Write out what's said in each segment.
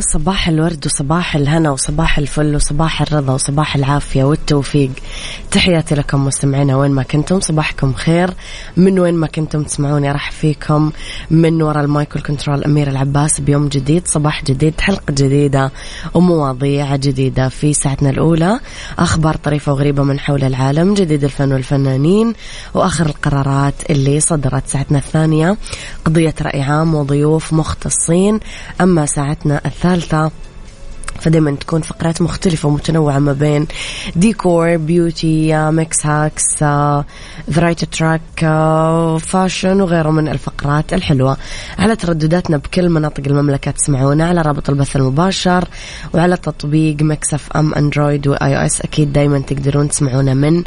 صباح الورد وصباح الهنا وصباح الفل وصباح الرضا وصباح العافية والتوفيق. تحياتي لكم مستمعينا وين ما كنتم صباحكم خير. من وين ما كنتم تسمعوني أرحب فيكم من وراء ال mic وال control أميرة العباس بيوم جديد صباح جديد حلقة جديدة ومواضيع جديدة في ساعتنا الأولى. أخبار طريفة وغريبة من حول العالم جديد الفن والفنانين وآخر القرارات اللي صدرت ساعتنا الثانية. قضية رأي عام وضيوف مختصين. أما ساعتنا الثالثة. فدائما تكون فقرات مختلفة ومتنوعة ما بين ديكور beauty mix hacks variety track fashion وغيره من الفقرات الحلوة. على تردداتنا بكل مناطق المملكة تسمعونا على رابط البث المباشر وعلى تطبيق Mix FM Android و iOS أكيد دايما تقدرون تسمعونا من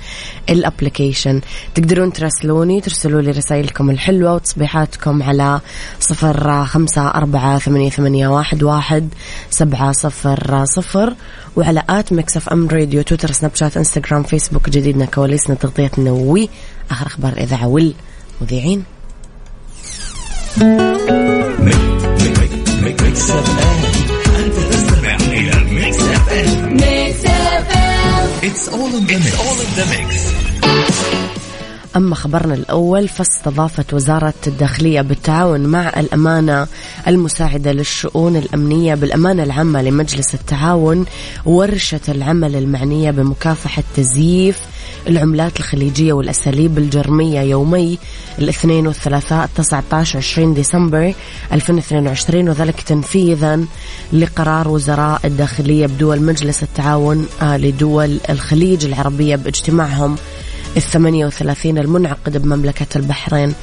ال application تقدرون تراسلوني ترسلوا لي رسائلكم الحلوة وتصبيحاتكم على صفر خمسة أربعة ثمانية, ثمانية واحد, واحد سبعة صفر صفر صفر وعلى at Mix FM Radio تويتر سناب شات إنستغرام فيسبوك جديدنا كواليسنا تغطيتنا وآخر أخبار الإذاعة والمذيعين It's all in the mix. It's all in the mix. أما خبرنا الأول فاستضافت وزارة الداخلية بالتعاون مع الأمانة المساعدة للشؤون الأمنية بالأمانة العامة لمجلس التعاون ورشة العمل المعنية بمكافحة تزييف العملات الخليجية والأساليب الجرمية يومي الاثنين والثلاثاء 19 20 ديسمبر 2022 وذلك تنفيذا لقرار وزراء الداخلية بدول مجلس التعاون آه، لدول الخليج العربية باجتماعهم الثمانية وثلاثين المنعقد بمملكة البحرين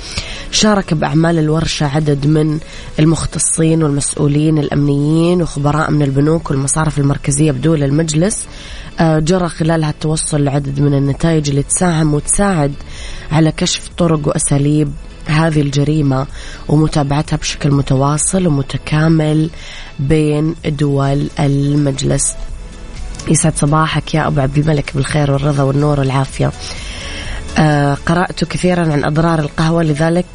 شارك بأعمال الورشة عدد من المختصين والمسؤولين الأمنيين وخبراء من البنوك والمصارف المركزية بدول المجلس آه، جرى خلالها التوصل لعدد من النتائج اللي تساهم وتساعد على كشف طرق وأساليب هذه الجريمة ومتابعتها بشكل متواصل ومتكامل بين دول المجلس. يسعد صباحك يا أبو عبد الملك بالخير والرضا والنور والعافية. قرأت كثيرا عن أضرار القهوة لذلك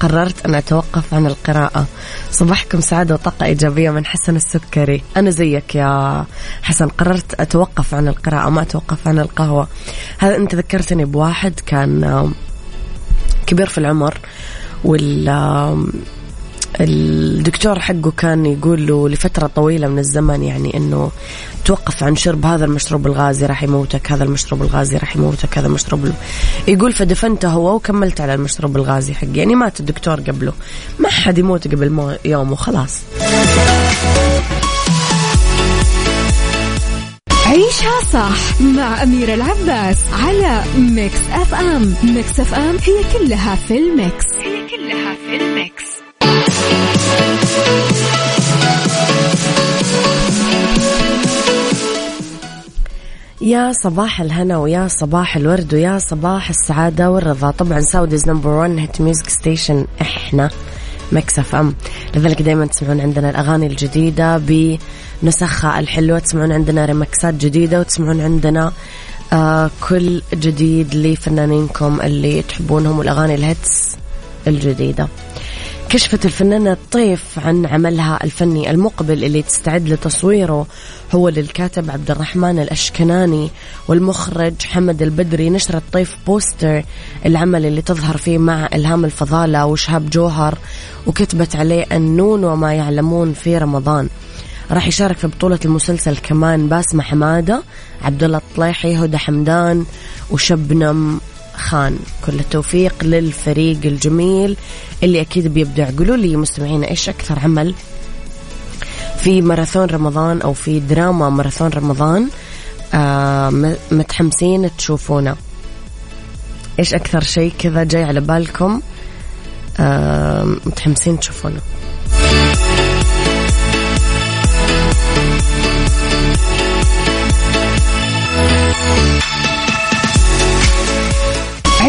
قررت أن أتوقف عن القراءة. صباحكم سعادة وطاقة إيجابية من حسن السكري. أنا زيك يا حسن قررت أتوقف عن القراءة ما أتوقف عن القهوة. هذا أنت ذكرتني بواحد كان كبير في العمر وال الدكتور حقه كان يقول له لفترة طويلة من الزمن يعني إنه توقف عن شرب هذا المشروب الغازي راح يموتك هذا المشروب الغازي راح يموتك هذا المشروب ال... يقول فدفنته هو وكملت على المشروب الغازي حقي. يعني مات الدكتور قبله. ما حد يموت قبل مو... يوم وخلاص. عيشها صح مع أميرة العباس على Mix FM. Mix FM هي كلها في ال mix. هي كلها في ال mix. يا صباح الهنا ويا صباح الورد ويا صباح السعادة والرضا. طبعا Saudi's number 1 hit music station إحنا Mix FM لذلك دائما تسمعون عندنا الأغاني الجديدة بنسخها الحلوة تسمعون عندنا ريمكسات جديدة وتسمعون عندنا آه كل جديد لفنانينكم اللي تحبونهم والأغاني ال hits الجديدة. كشفت الفنانة طيف عن عملها الفني المقبل اللي تستعد لتصويره هو للكاتب عبد الرحمن الأشكناني والمخرج حمد البدري. نشرت طيف بوستر العمل اللي تظهر فيه مع إلهام الفضالة وشهاب جوهر وكتبت عليه النون وما يعلمون في رمضان. راح يشارك في بطولة المسلسل كمان باسمة حمادة عبد الله الطليحي هدى حمدان وشبنم خان. كل التوفيق للفريق الجميل اللي أكيد بيبدع. قولوا لي مستمعين إيش أكثر عمل في ماراثون رمضان أو في دراما ماراثون رمضان آه متحمسين تشوفونه؟ إيش أكثر شيء كذا جاي على بالكم آه متحمسين تشوفونه؟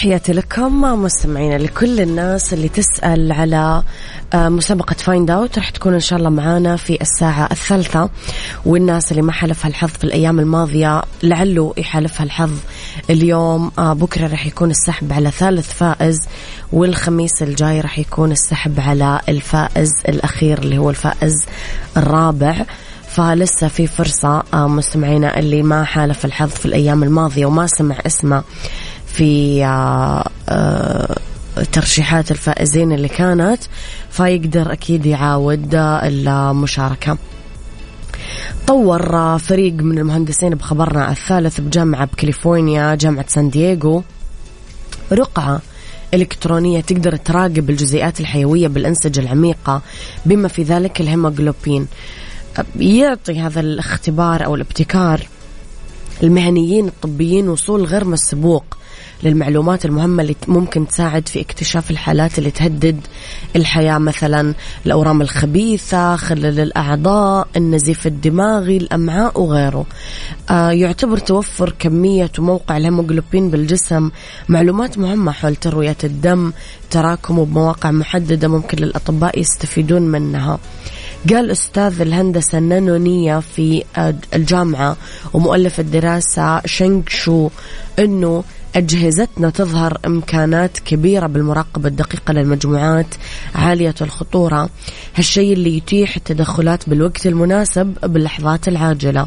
تحياتي لكم مستمعينا لكل الناس اللي تسأل على آه، مسابقة Find Out راح تكون إن شاء الله معانا في الساعة الثالثة. والناس اللي ما حالفها الحظ في الأيام الماضية لعله يحالفها الحظ اليوم. آه، بكرة راح يكون السحب على ثالث فائز والخميس الجاي راح يكون السحب على الفائز الأخير اللي هو الفائز الرابع. فلسه في فرصة آه، مستمعينا اللي ما حالف الحظ في الأيام الماضية وما سمع اسمه في ترشيحات الفائزين اللي كانت فيقدر أكيد يعاود المشاركة. طور فريق من المهندسين بخبرنا الثالث بجامعة بكاليفورنيا جامعة سان دييغو. رقعة إلكترونية تقدر تراقب الجزيئات الحيوية بالأنسجة العميقة بما في ذلك الهيموغلوبين. يعطي هذا الاختبار أو الابتكار المهنيين الطبيين وصول غير مسبوق. للمعلومات المهمة اللي ممكن تساعد في اكتشاف الحالات اللي تهدد الحياة. مثلا الأورام الخبيثة خلل الأعضاء النزيف الدماغي الأمعاء وغيره. آه يعتبر توفر كمية وموقع الهيموغلوبين بالجسم. معلومات مهمة حول تروية الدم تراكمه بمواقع محددة ممكن للأطباء يستفيدون منها. قال أستاذ الهندسة النانونية في الجامعة ومؤلف الدراسة شينغ شو أنه أجهزتنا تظهر إمكانات كبيرة بالمراقبة الدقيقة للمجموعات عالية الخطورة. هالشيء اللي يتيح التدخلات بالوقت المناسب باللحظات العاجلة.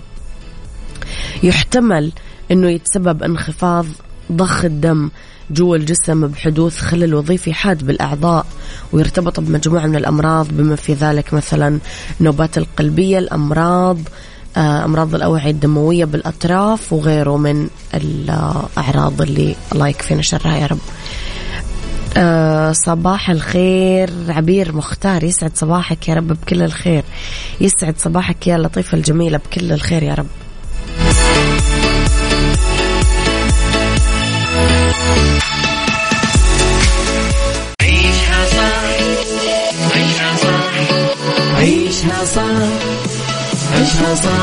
يحتمل أنه يتسبب انخفاض ضخ الدم جوا الجسم بحدوث خلل وظيفي حاد بالأعضاء ويرتبط بمجموعة من الأمراض بما في ذلك مثلا النوبات القلبية الأمراض آه، أمراض الأوعية الدموية بالأطراف وغيره من الأعراض اللي الله يكفينا شرها يا رب. أه صباح الخير. عبير مختار يسعد صباحك يا رب بكل الخير. يسعد صباحك يا لطيفة الجميلة بكل الخير يا رب. عيشها صح عيشها صح عيشها صح. عيشها صح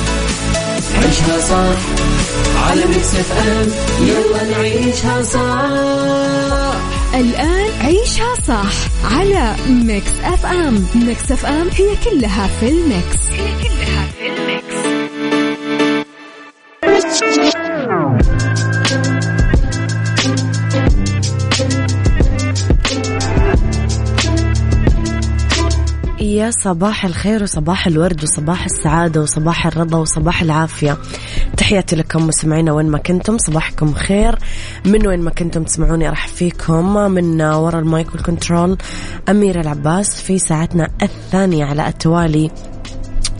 عيشها صح على Mix FM. يلا نعيشها صح الآن عيشها صح على Mix FM. Mix FM هي كلها في ال mix. هي كلها صباح الخير وصباح الورد وصباح السعادة وصباح الرضا وصباح العافية. تحياتي لكم مستمعينا وين ما كنتم صباحكم خير. من وين ما كنتم تسمعوني أرحب فيكم. من وراء ال mic وال control أميرة العباس في ساعتنا الثانية على التوالي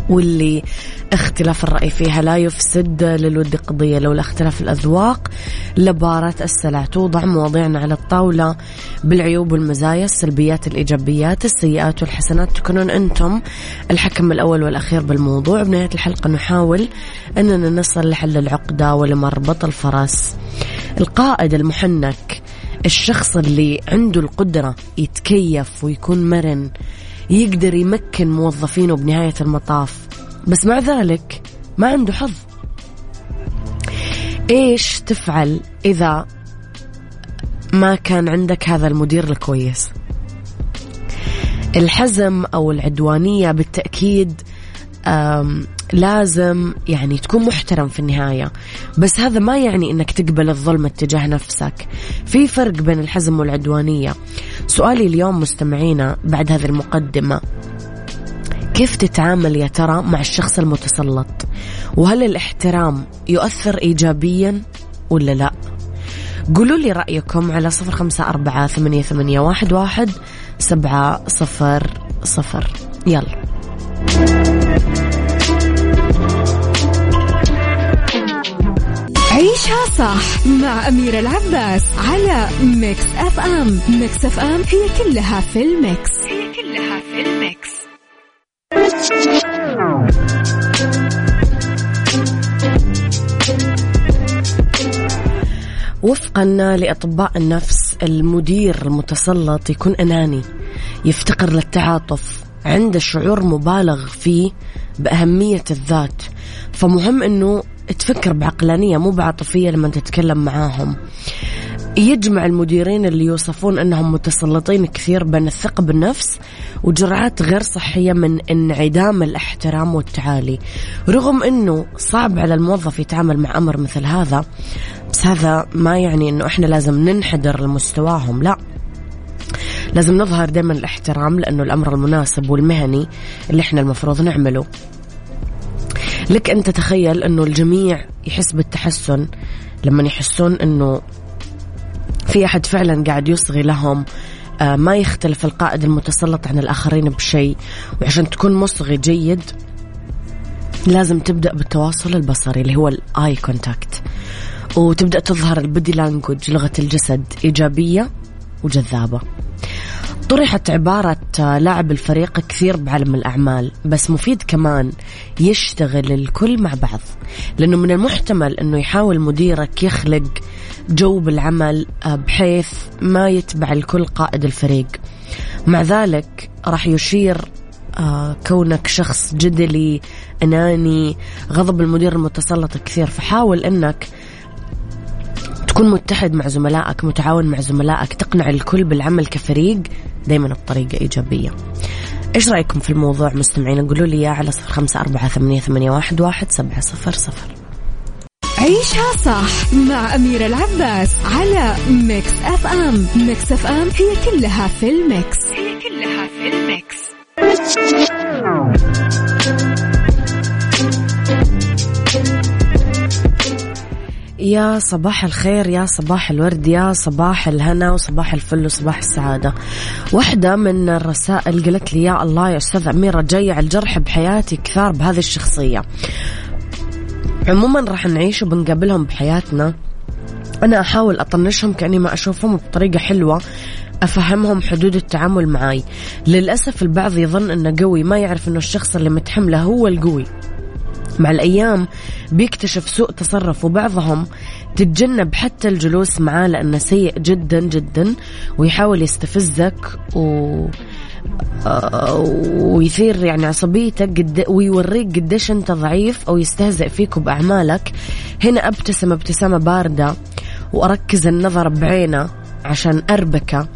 واللي اختلاف الرأي فيها لا يفسد للود قضية لولا اختلاف الأذواق لبارت السلع. توضع مواضيعنا على الطاولة بالعيوب والمزايا السلبيات الإيجابيات السيئات والحسنات. تكونون أنتم الحكم الأول والأخير بالموضوع. بنهاية الحلقة نحاول أننا نصل لحل العقدة ولمربط الفرس. القائد المحنك الشخص اللي عنده القدرة يتكيف ويكون مرن يقدر يمكن موظفينه بنهاية المطاف. بس مع ذلك ما عنده حظ. إيش تفعل إذا ما كان عندك هذا المدير الكويس؟ الحزم أو العدوانية بالتأكيد لازم يعني تكون محترم في النهاية. بس هذا ما يعني إنك تقبل الظلم اتجاه نفسك. في فرق بين الحزم والعدوانية. سؤالي اليوم مستمعينا بعد هذه المقدمة. كيف تتعامل يا ترى مع الشخص المتسلط؟ وهل الاحترام يؤثر إيجابيا ولا لا؟ قولوا لي رأيكم على صفر خمسة أربعة ثمانية, ثمانية واحد, واحد سبعة صفر صفر. يلا. عيشها صح مع أميرة العباس على Mix FM Mix FM هي كلها في ال mix. هي كلها في ال mix. وفقا لأطباء النفس المدير المتسلط يكون أناني يفتقر للتعاطف عنده شعور مبالغ فيه بأهمية الذات. فمهم أنه تفكر بعقلانية مو بعاطفية لما تتكلم معاهم. يجمع المديرين اللي يوصفون أنهم متسلطين كثير بين الثقة بالنفس وجرعات غير صحية من انعدام الاحترام والتعالي. رغم إنه صعب على الموظف يتعامل مع أمر مثل هذا بس هذا ما يعني إنه إحنا لازم ننحدر لمستواهم لا. لازم نظهر دائما الاحترام لأنه الأمر المناسب والمهني اللي إحنا المفروض نعمله. لك أن تتخيل أنه الجميع يحس بالتحسن لما يحسون أنه في أحد فعلا قاعد يصغي لهم آه، ما يختلف القائد المتسلط عن الآخرين بشيء. وعشان تكون مصغي جيد لازم تبدأ بالتواصل البصري اللي هو ال eye contact. وتبدأ تظهر ال body language لغة الجسد إيجابية وجذابة. طرحت عبارة لاعب الفريق كثير بعالم الأعمال بس مفيد كمان يشتغل الكل مع بعض. لأنه من المحتمل أنه يحاول مديرك يخلق جو بالعمل آه، بحيث ما يتبع الكل قائد الفريق. مع ذلك راح يشير آه كونك شخص جدلي أناني غضب المدير المتسلط كثير فحاول أنك تكون متحد مع زملائك متعاون مع زملائك تقنع الكل بالعمل كفريق دايما بطريقة إيجابية. إيش رأيكم في الموضوع؟ مستمعين قولوا لي إياه على صفر خمسة أربعة ثمانية واحد, واحد سبعة صفر صفر. عيشها صح مع أميرة العباس على Mix FM. Mix FM هي كلها في ال Mix. هي كلها في ال Mix. يا صباح الخير يا صباح الورد يا صباح الهنا وصباح الفل وصباح السعادة. واحدة من الرسائل قالت لي يا الله يا أستاذ أميرة جاية على الجرح بحياتي كثار بهذه الشخصية. عموما راح نعيش وبنقابلهم بحياتنا. أنا أحاول أطنشهم كأني ما أشوفهم بطريقة حلوة أفهمهم حدود التعامل معي للأسف البعض يظن أنه قوي ما يعرف أنه الشخص اللي متحمله هو القوي. مع الأيام بيكتشف سوء تصرف وبعضهم تتجنب حتى الجلوس معاه لأنه سيء جدا جدا ويحاول يستفزك و ويثير يعني عصبيتك قد ويوريك قديش انت ضعيف أو يستهزئ فيك بأعمالك. هنا أبتسم ابتسامة باردة وأركز النظر بعينه عشان أربكه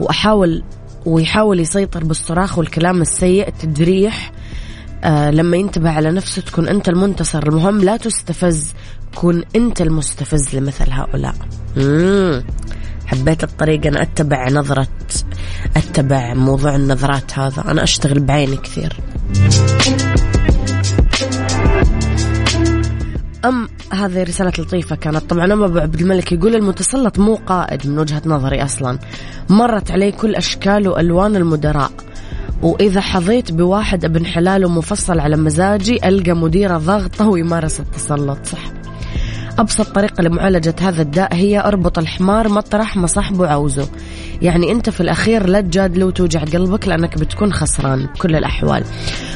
واحاول ويحاول يسيطر بالصراخ والكلام السيء تدريح. آه لما ينتبه على نفسه تكون أنت المنتصر. المهم لا تستفز كون أنت المستفز لمثل هؤلاء. مم. حبيت الطريقة أنا أتبع نظرة أتبع موضوع النظرات هذا. أنا أشتغل بعيني كثير. أم هذه رسالة لطيفة كانت. طبعا أبو عبد الملك يقول المتسلط مو قائد من وجهة نظري أصلا. مرت عليه كل أشكال وألوان المدراء. وإذا حظيت بواحد ابن حلال ومفصل على مزاجي ألقى مديره ضغطه ويمارس التسلط. صح. أبسط طريقة لمعالجة هذا الداء هي أربط الحمار مطرح ما صاحبه عاوزه يعني أنت في الأخير لا تجادله وتوجع قلبك لأنك بتكون خسران بكل الأحوال.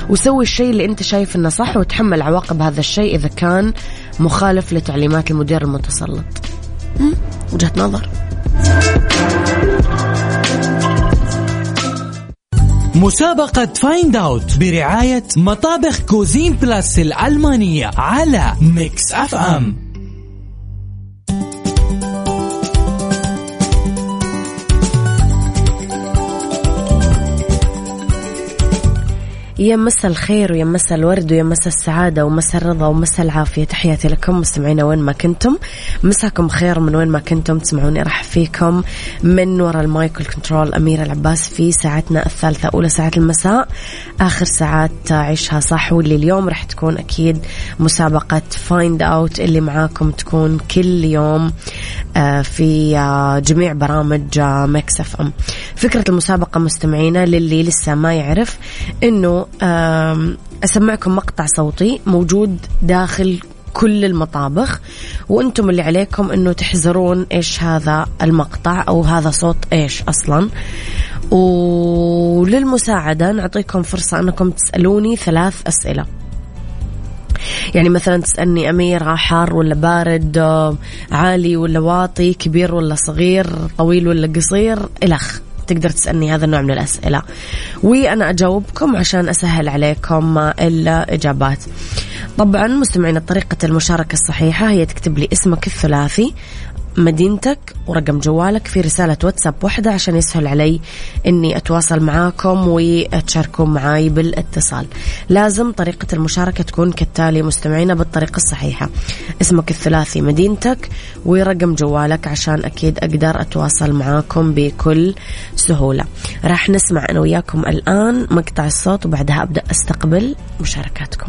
وسوي الشيء اللي أنت شايف أنه صح وتحمل عواقب هذا الشيء إذا كان مخالف لتعليمات المدير المتسلط. وجهة نظر. مسابقة Find Out برعاية مطابخ Cuisine Plus الألمانية على Mix FM يا مسا الخير ويا مسا الورد ويا مسا السعادة ومسا الرضا ومسا العافية. تحياتي لكم مستمعينا وين ما كنتم. مساكم خير من وين ما كنتم. تسمعوني راح فيكم من وراء ال mic وال control أميرة العباس في ساعتنا الثالثة أولى ساعات المساء. آخر ساعات عيشها صح واللي اليوم راح تكون أكيد مسابقة Find Out اللي معاكم تكون كل يوم آه، في آه، جميع برامج Mix FM. فكرة المسابقة مستمعينا للي لسه ما يعرف إنه أسمعكم مقطع صوتي موجود داخل كل المطابخ وأنتم اللي عليكم إنه تحذرون إيش هذا المقطع أو هذا صوت إيش أصلا. وللمساعدة نعطيكم فرصة إنكم تسألوني ثلاث أسئلة. يعني مثلا تسألني أمير حار ولا بارد عالي ولا واطي كبير ولا صغير طويل ولا قصير إلخ تقدر تسألني هذا النوع من الأسئلة. وأنا أجاوبكم عشان أسهل عليكم الإجابات. طبعا مستمعين طريقة المشاركة الصحيحة هي تكتب لي اسمك الثلاثي مدينتك ورقم جوالك في رسالة واتساب واحدة عشان يسهل علي إني أتواصل معاكم وتشاركون معاي بالاتصال. لازم طريقة المشاركة تكون كالتالي مستمعينا بالطريقة الصحيحة. اسمك الثلاثي مدينتك ورقم جوالك عشان أكيد أقدر أتواصل معاكم بكل سهولة. راح نسمع أنا وياكم الآن مقطع الصوت وبعدها أبدأ أستقبل مشاركاتكم.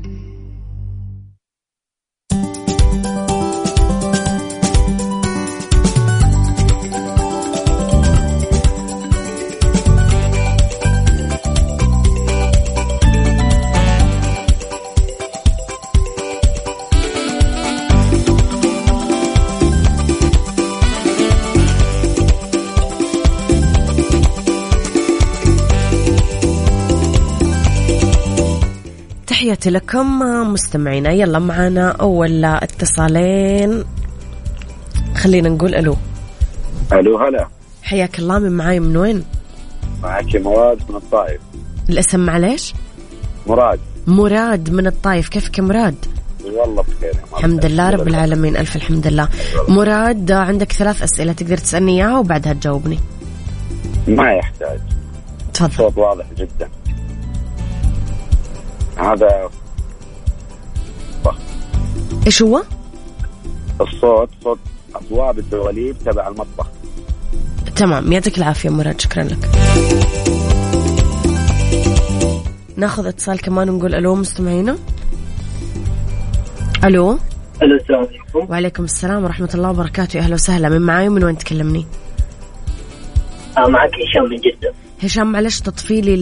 تحياتي لكم مستمعينا. يلا معنا أول اتصالين. خلينا نقول ألو. ألو هلا. حياك الله من معاي من وين؟ معك مراد من الطائف. الاسم معليش؟ مراد. مراد من الطائف. كيفك يا مراد؟ والله بخير الحمد لله رب العالمين. ألف الحمد لله. مراد عندك ثلاث أسئلة تقدر تسألني إياها وبعدها تجاوبني. ما يحتاج. تفضل. صوت واضح جدا. هذا إيش هو؟ الصوت صوت أبواب الدواليب تبع المطبخ. تمام يعطيك العافية مراد شكرا لك. ناخذ اتصال كمان ونقول ألو مستمعينا؟ ألو؟ ألو السلام عليكم. وعليكم السلام ورحمة الله وبركاته. أهلا وسهلا من معاي ومن وين تكلمني؟ آه معك هشام من جدة. هشام معلش تطفي لي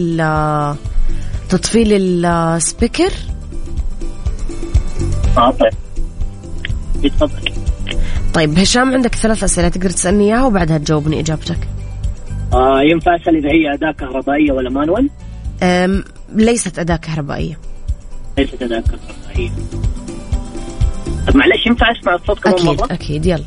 تطفي السبيكر؟ آه طيب. طيب هشام عندك ثلاث أسئلة تقدر تسألني إياها وبعدها تجاوبني إجابتك. آه ينفع أسأل إذا هي أداة كهربائية ولا مانوال؟ ليست أداة كهربائية. ليست أداة كهربائية. طب معلش ينفع أسمع الصوت كمان أكيد مرة؟ أكيد. يلا.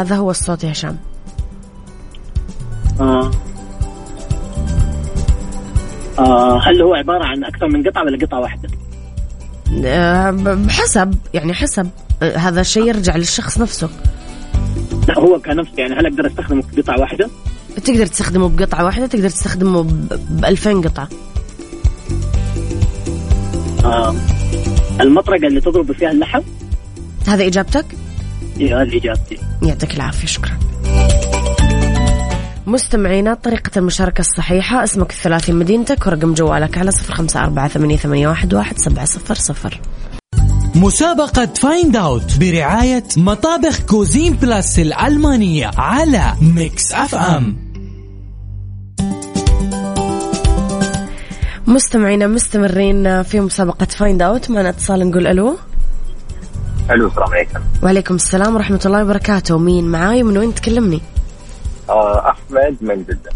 هذا هو الصوت يا هشام آه. آه هل هو عبارة عن أكثر من قطعة ولا قطعة واحدة؟ آه، بحسب يعني حسب آه، هذا الشيء يرجع للشخص نفسه لا هو كنفسه يعني هل أقدر أستخدمه بقطعة واحدة؟ تقدر تستخدمه بقطعة واحدة تقدر تستخدمه ب 2000 قطعة آه. المطرقة اللي تضرب فيها اللحم؟ هذا إجابتك؟ هذه يعطيك العافية شكرا. مستمعينا طريقة المشاركة الصحيحة. اسمك الثلاثي مدينتك. ورقم جوالك على صفر خمسة أربعة ثمانية, ثمانية واحد, واحد سبعة صفر صفر. مسابقة Find Out برعاية مطابخ Cuisine Plus الألمانية على Mix FM مستمعينا مستمرين في مسابقة Find Out معنا اتصال نقول ألو. ألو السلام عليكم وعليكم السلام ورحمة الله وبركاته. مين معاي من وين تكلمني؟ آه أحمد من جدة.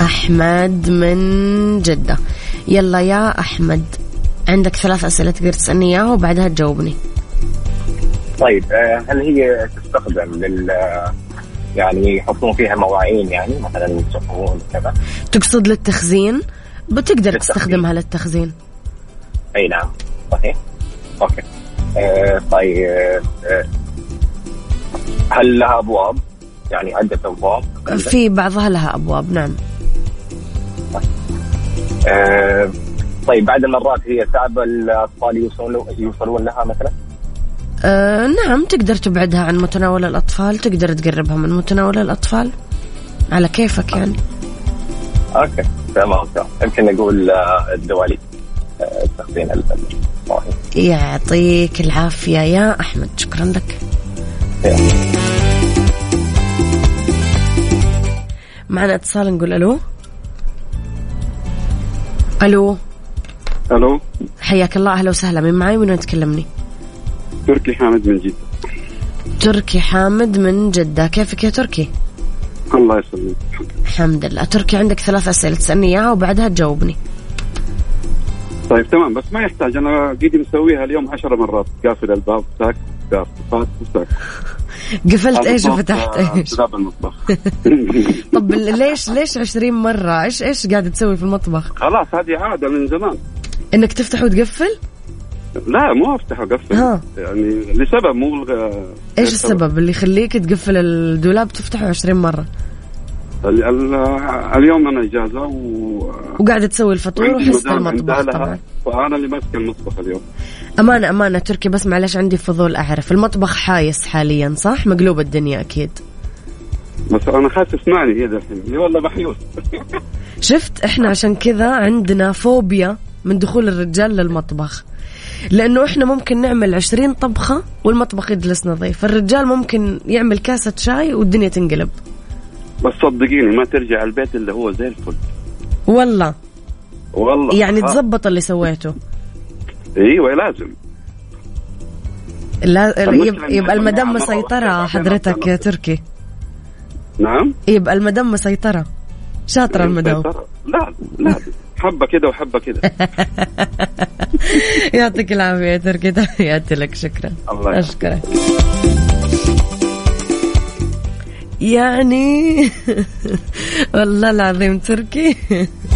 أحمد من جدة. يلا يا أحمد عندك ثلاث أسئلة تقدر تسألني إياها وبعدها تجاوبني. طيب آه، هل هي تستخدم لل يعني يحطون فيها مواعين يعني؟ مثلا صحون كذا تقصد للتخزين؟ بتقدر للتخزين. تستخدمها للتخزين. أي نعم صحيح. أوكي. آه طيب آه هل لها أبواب؟ يعني عدة أبواب؟ في بعضها لها أبواب نعم آه طيب بعد المرات هي صعب الأطفال يوصلون يوصلون لها مثلا؟ أه نعم تقدر تبعدها عن متناول الأطفال تقدر تقربها من متناول الأطفال على كيفك يعني أوكي تمام تمام يمكن نقول آه، الدواليب آه، تخزين يعطيك العافية يا أحمد. شكرا لك. معنا اتصال نقول ألو. ألو. ألو. حياك الله. أهلا وسهلا. من معي وين تكلمني؟ تركي حامد من جدة. تركي حامد من جدة. كيفك يا تركي؟ الله يسلمك. الحمد لله. تركي عندك ثلاث أسئلة. تسألني إياها وبعدها تجاوبني. طيب تمام بس ما يحتاج. أنا قيدي مسويها اليوم عشر مرات. قافل الباب ساك قافل وساك قفلت إيش وفتحت آه، إيش؟ دولاب المطبخ. طب ليش ليش 20 مرة؟ إيش إيش قاعد تسوي في المطبخ؟ خلاص هذه عادة من زمان. إنك تفتح وتقفل؟ لا مو أفتح وأقفل. ها. يعني لسبب مو غ- إيش السبب اللي يخليك تقفل الدولاب تفتحه 20 مرة؟ اليوم أنا إجازة و وقاعد تسوي الفطور مدام المطبخ طبعا. فأنا اللي ماسك المطبخ اليوم. أمانة أمانة تركي بس معلش عندي فضول أعرف. المطبخ حايس حاليا صح؟ مقلوب الدنيا أكيد. بس أنا خايف تسمعني هي الحين والله محيوس شفت؟ إحنا عشان كذا عندنا فوبيا من دخول الرجال للمطبخ. لأنه إحنا ممكن نعمل عشرين طبخة والمطبخ يجلس نظيف الرجال ممكن يعمل كاسة شاي والدنيا تنقلب. بس صدقيني ما ترجع البيت إلا هو زي الفل. والله. والله. يعني آه. تزبط اللي سويته. إيوه لازم. لا يبقى, المدام مسيطرة حضرتك يا تركي. نعم؟ يبقى المدام مسيطرة. شاطرة المدام. لا لا. حبة كده وحبة كده. يعطيك العافية يا تركي. تحياتي لك. شكرا. الله. أشكرك. يعني والله العظيم تركي.